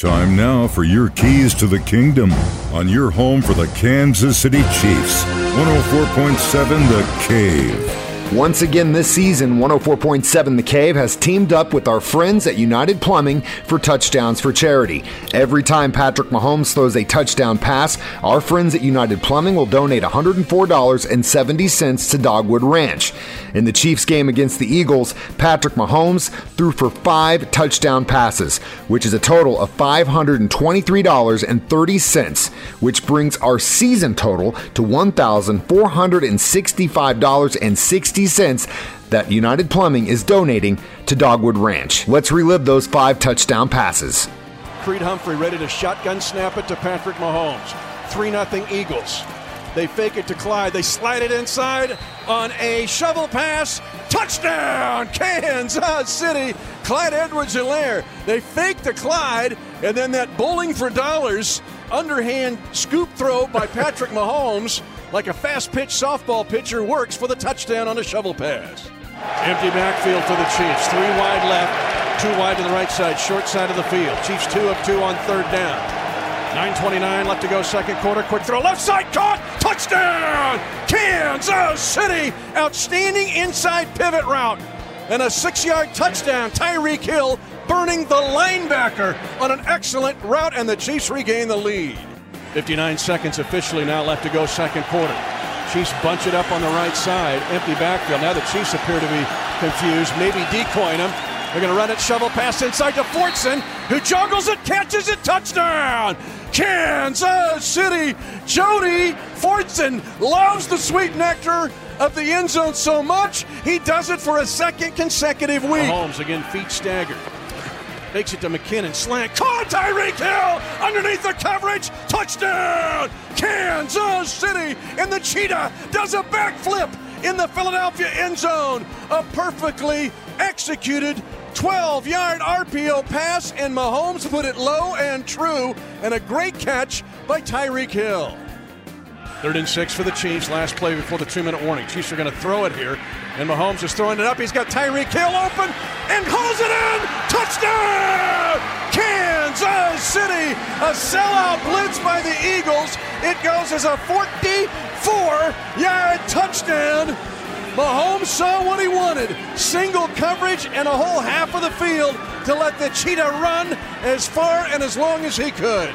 Time now for your keys to the kingdom on your home for the Kansas City Chiefs. 104.7 The Cave. Once again this season, 104.7 The Cave has teamed up with our friends at United Plumbing for Touchdowns for Charity. Every time Patrick Mahomes throws a touchdown pass, our friends at United Plumbing will donate $104.70 to Dogwood Ranch. In the Chiefs game against the Eagles, Patrick Mahomes threw for five touchdown passes, which is a total of $523.30, which brings our season total to $1,465.60 cents that United Plumbing is donating to Dogwood Ranch. Let's relive those five touchdown passes. Creed Humphrey ready to shotgun snap it to Patrick Mahomes. 3 0 Eagles. They fake it to Clyde. They slide it inside on a shovel pass. Touchdown, Kansas City. Clyde Edwards Helaire. They fake to Clyde, and then that bowling for dollars underhand scoop throw by Patrick Mahomes, like a fast pitch softball pitcher, works for the touchdown on a shovel pass. Empty backfield for the Chiefs. Three wide left, two wide to the right side, short side of the field. Chiefs two of two on third down. 9.29 left to go, second quarter. Quick throw, left side, caught, touchdown! Kansas City! Outstanding inside pivot route. And a six yard touchdown. Tyreek Hill burning the linebacker on an excellent route, and the Chiefs regain the lead. 59 seconds officially now left to go, second quarter. Chiefs bunch it up on the right side, empty backfield. Now the Chiefs appear to be confused, maybe decoying them. They're going to run it, shovel pass inside to Fortson, who juggles it, catches it, touchdown! Kansas City. Jody Fortson loves the sweet nectar of the end zone so much, he does it for a second consecutive week. Holmes again, feet staggered. Takes it to McKinnon. Slant. Caught Tyreek Hill underneath the coverage. Touchdown! Kansas City. And the Cheetah does a backflip in the Philadelphia end zone. A perfectly executed 12 yard RPO pass, and Mahomes put it low and true, and a great catch by Tyreek Hill. Third and six for the Chiefs. Last play before the two minute warning. Chiefs are going to throw it here. And Mahomes is throwing it up. He's got Tyreek Hill open and hauls it in. Touchdown! Kansas City. A sellout blitz by the Eagles. It goes as a 44 yard touchdown Mahomes saw what he wanted single coverage and a whole half of the field to let the cheetah run as far and as long as he could.